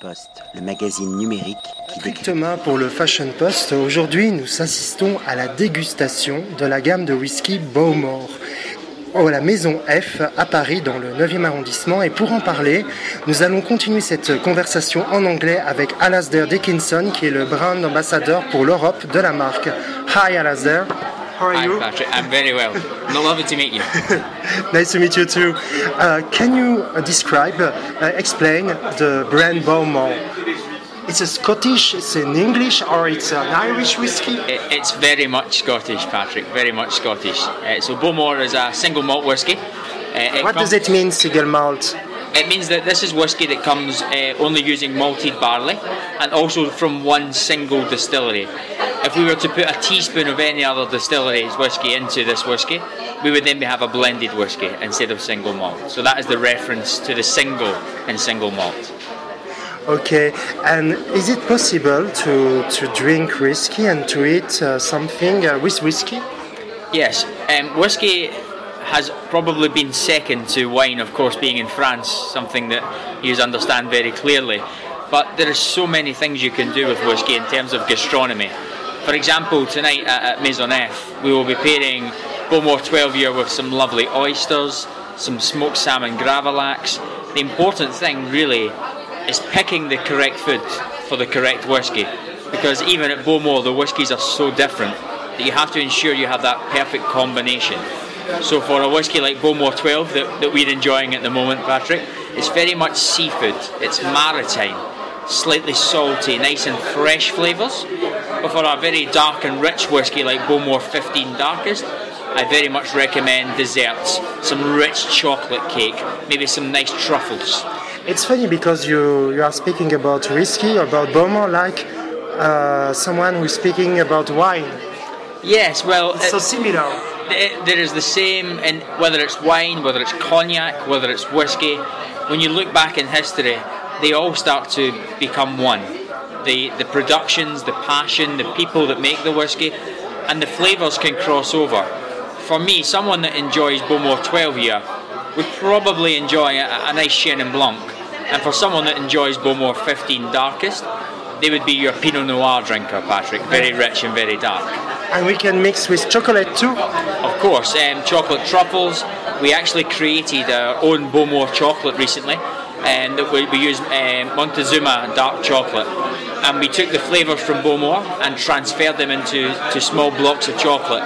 Post, le magazine numérique qui décrit Thomas pour le Fashion Post. Aujourd'hui, nous assistons à la dégustation de la gamme de whisky Bowmore à la Maison F à Paris dans le 9e arrondissement. Et pour en parler, nous allons continuer cette conversation en anglais avec Alasdair Dickinson qui est le brand ambassadeur pour l'Europe de la marque. Hi Alasdair. How are Hi, you? Patrick. I'm very well. No, lovely to meet you. Nice to meet you too. Uh, can you uh, describe, uh, explain the brand Bowmore? It's a Scottish, it's an English, or it's an Irish whiskey? It, it's very much Scottish, Patrick. Very much Scottish. Uh, so Bowmore is a single malt whiskey. Uh, What does it mean, single malt? It means that this is whisky that comes uh, only using malted barley and also from one single distillery. If we were to put a teaspoon of any other distillery's whisky into this whisky, we would then have a blended whisky instead of single malt. So that is the reference to the single and single malt. Okay, and is it possible to, to drink whiskey and to eat uh, something uh, with whiskey? Yes, um, whiskey has probably been second to wine, of course, being in France, something that you understand very clearly. But there are so many things you can do with whiskey in terms of gastronomy. For example, tonight at, at Maison F, we will be pairing Bowmore 12 year with some lovely oysters, some smoked salmon gravlax. The important thing, really, is picking the correct food for the correct whiskey. Because even at Bowmore, the whiskies are so different that you have to ensure you have that perfect combination. So for a whisky like Bowmore 12 that, that we're enjoying at the moment, Patrick, it's very much seafood. It's maritime, slightly salty, nice and fresh flavours. But for a very dark and rich whisky like Bowmore 15 Darkest, I very much recommend desserts, some rich chocolate cake, maybe some nice truffles. It's funny because you, you are speaking about whiskey, about Bowmore, like uh, someone who's speaking about wine. Yes, well, It's so similar. There is the same in whether it's wine, whether it's cognac, whether it's whiskey. When you look back in history, they all start to become one. The the productions, the passion, the people that make the whiskey, and the flavours can cross over. For me, someone that enjoys Bowmore 12 year would probably enjoy a, a nice Chenin Blanc, and for someone that enjoys Bowmore 15 Darkest, they would be your Pinot Noir drinker, Patrick. Very rich and very dark. And we can mix with chocolate too. Of course, um, chocolate truffles. We actually created our own Bowmore chocolate recently, and that we, we use um, Montezuma dark chocolate. And we took the flavours from Bowmore and transferred them into to small blocks of chocolate,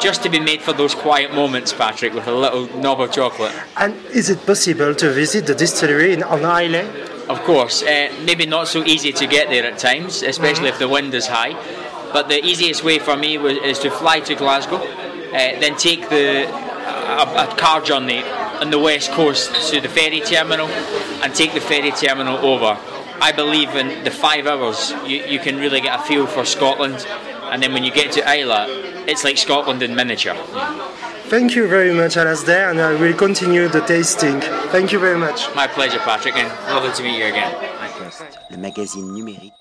just to be made for those quiet moments, Patrick, with a little knob of chocolate. And is it possible to visit the distillery in, on Islay? Of course, uh, maybe not so easy to get there at times, especially if the wind is high. But the easiest way for me was, is to fly to Glasgow, uh, then take the a, a car journey on the west coast to the ferry terminal, and take the ferry terminal over. I believe in the five hours you, you can really get a feel for Scotland, and then when you get to Islay, it's like Scotland in miniature. Thank you very much, Alasdair, and I will continue the tasting. Thank you very much. My pleasure, Patrick, and lovely to meet you again. Le magazine numérique